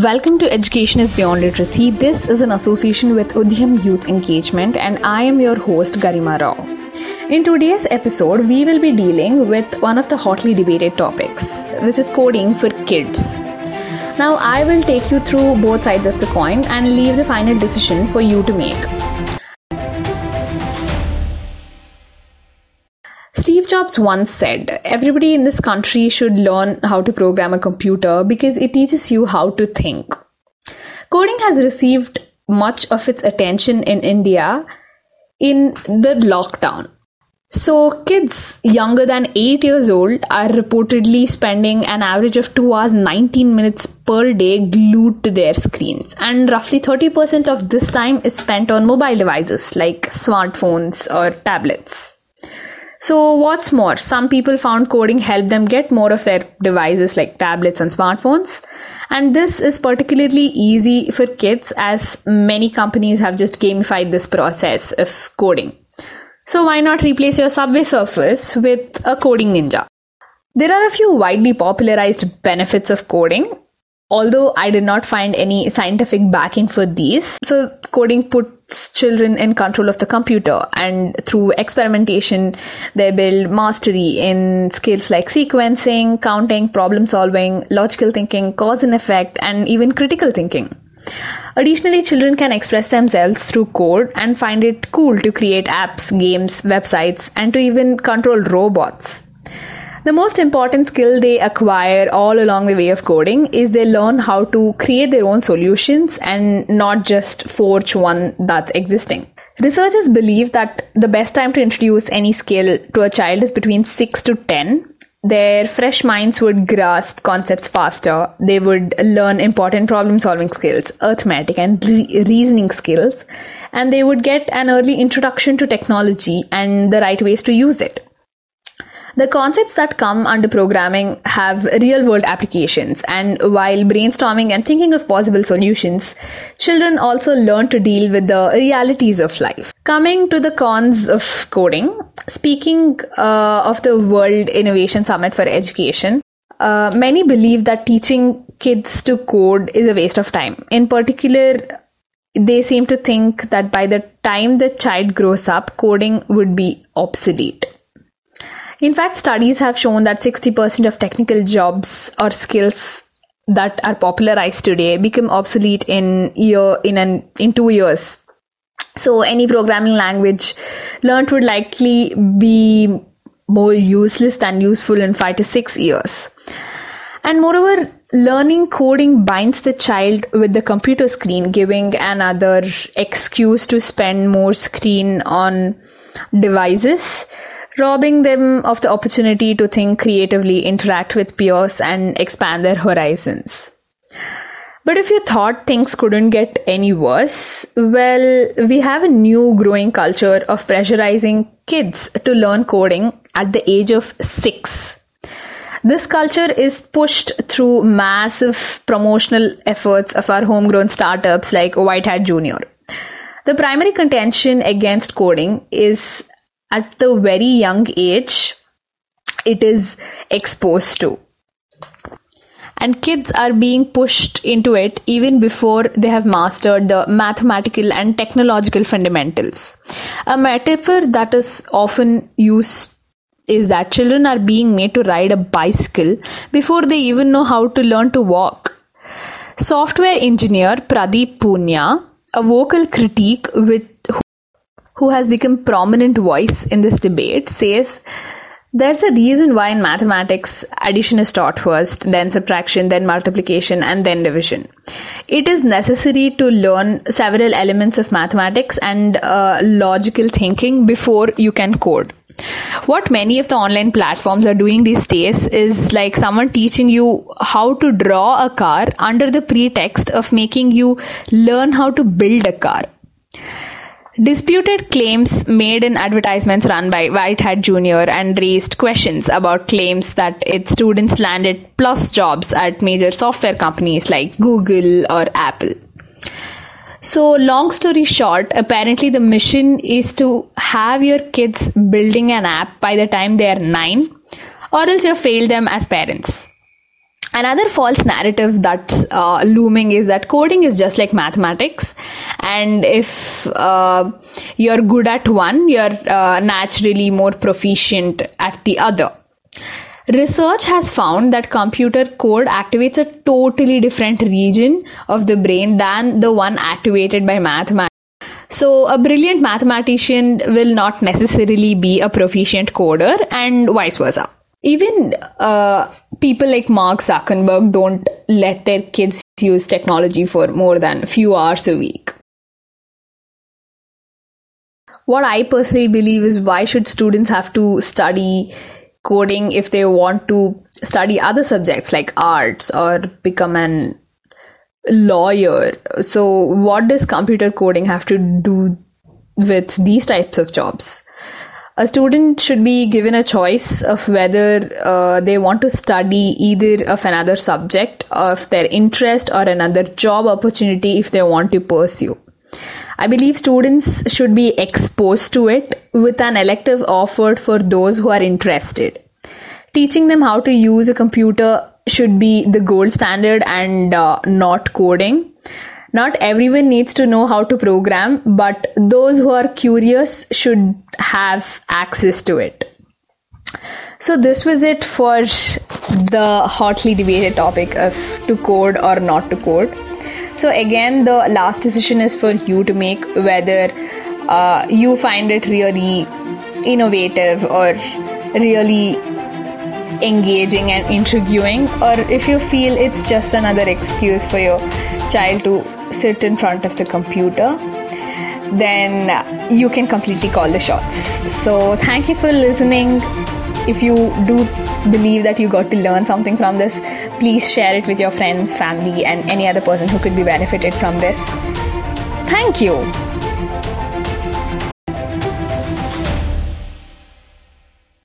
Welcome to Education is Beyond Literacy. This is an association with Udhyam Youth Engagement, and I am your host, Garima Rao. In today's episode, we will be dealing with one of the hotly debated topics, which is coding for kids. Now, I will take you through both sides of the coin and leave the final decision for you to make. Jobs once said, Everybody in this country should learn how to program a computer because it teaches you how to think. Coding has received much of its attention in India in the lockdown. So, kids younger than 8 years old are reportedly spending an average of 2 hours 19 minutes per day glued to their screens, and roughly 30% of this time is spent on mobile devices like smartphones or tablets. So, what's more, some people found coding helped them get more of their devices like tablets and smartphones. And this is particularly easy for kids as many companies have just gamified this process of coding. So, why not replace your Subway Surfers with a coding ninja? There are a few widely popularized benefits of coding, although I did not find any scientific backing for these. So, coding puts children in control of the computer, and through experimentation, they build mastery in skills like sequencing, counting, problem solving, logical thinking, cause and effect, and even critical thinking. Additionally, children can express themselves through code and find it cool to create apps, games, websites, and to even control robots. The most important skill they acquire all along the way of coding is they learn how to create their own solutions and not just forge one that's existing. Researchers believe that the best time to introduce any skill to a child is between 6 to 10. Their fresh minds would grasp concepts faster. They would learn important problem solving skills, arithmetic, and re- reasoning skills. And they would get an early introduction to technology and the right ways to use it. The concepts that come under programming have real world applications, and while brainstorming and thinking of possible solutions, children also learn to deal with the realities of life. Coming to the cons of coding, speaking uh, of the World Innovation Summit for Education, uh, many believe that teaching kids to code is a waste of time. In particular, they seem to think that by the time the child grows up, coding would be obsolete. In fact, studies have shown that 60% of technical jobs or skills that are popularized today become obsolete in year in an in 2 years. So any programming language learned would likely be more useless than useful in 5 to 6 years. And moreover, learning coding binds the child with the computer screen, giving another excuse to spend more screen on devices robbing them of the opportunity to think creatively, interact with peers, and expand their horizons. But if you thought things couldn't get any worse, well, we have a new growing culture of pressurizing kids to learn coding at the age of six. This culture is pushed through massive promotional efforts of our homegrown startups like White Hat Junior. The primary contention against coding is at the very young age it is exposed to and kids are being pushed into it even before they have mastered the mathematical and technological fundamentals. A metaphor that is often used is that children are being made to ride a bicycle before they even know how to learn to walk. Software engineer Pradeep Poonia, a vocal critique with who has become prominent voice in this debate, says there's a reason why in mathematics addition is taught first, then subtraction, then multiplication, and then division. It is necessary to learn several elements of mathematics and uh, logical thinking before you can code. What many of the online platforms are doing these days is like someone teaching you how to draw a car under the pretext of making you learn how to build a car. Disputed claims made in advertisements run by White Hat Jr. and raised questions about claims that its students landed plus jobs at major software companies like Google or Apple. So, long story short, apparently the mission is to have your kids building an app by the time they are nine, or else you fail them as parents. Another false narrative that's uh, looming is that coding is just like mathematics, and if uh, you're good at one, you're uh, naturally more proficient at the other. Research has found that computer code activates a totally different region of the brain than the one activated by mathematics. So, a brilliant mathematician will not necessarily be a proficient coder, and vice versa. Even uh, people like Mark Zuckerberg don't let their kids use technology for more than a few hours a week. What I personally believe is why should students have to study coding if they want to study other subjects like arts or become an lawyer. So, what does computer coding have to do with these types of jobs? A student should be given a choice of whether uh, they want to study either of another subject of their interest or another job opportunity if they want to pursue. I believe students should be exposed to it with an elective offered for those who are interested. Teaching them how to use a computer should be the gold standard and uh, not coding. Not everyone needs to know how to program, but those who are curious should have access to it. So, this was it for the hotly debated topic of to code or not to code. So, again, the last decision is for you to make whether uh, you find it really innovative or really engaging and intriguing, or if you feel it's just another excuse for your child to sit in front of the computer, then you can completely call the shots. So, thank you for listening. If you do believe that you got to learn something from this, please share it with your friends, family, and any other person who could be benefited from this. Thank you.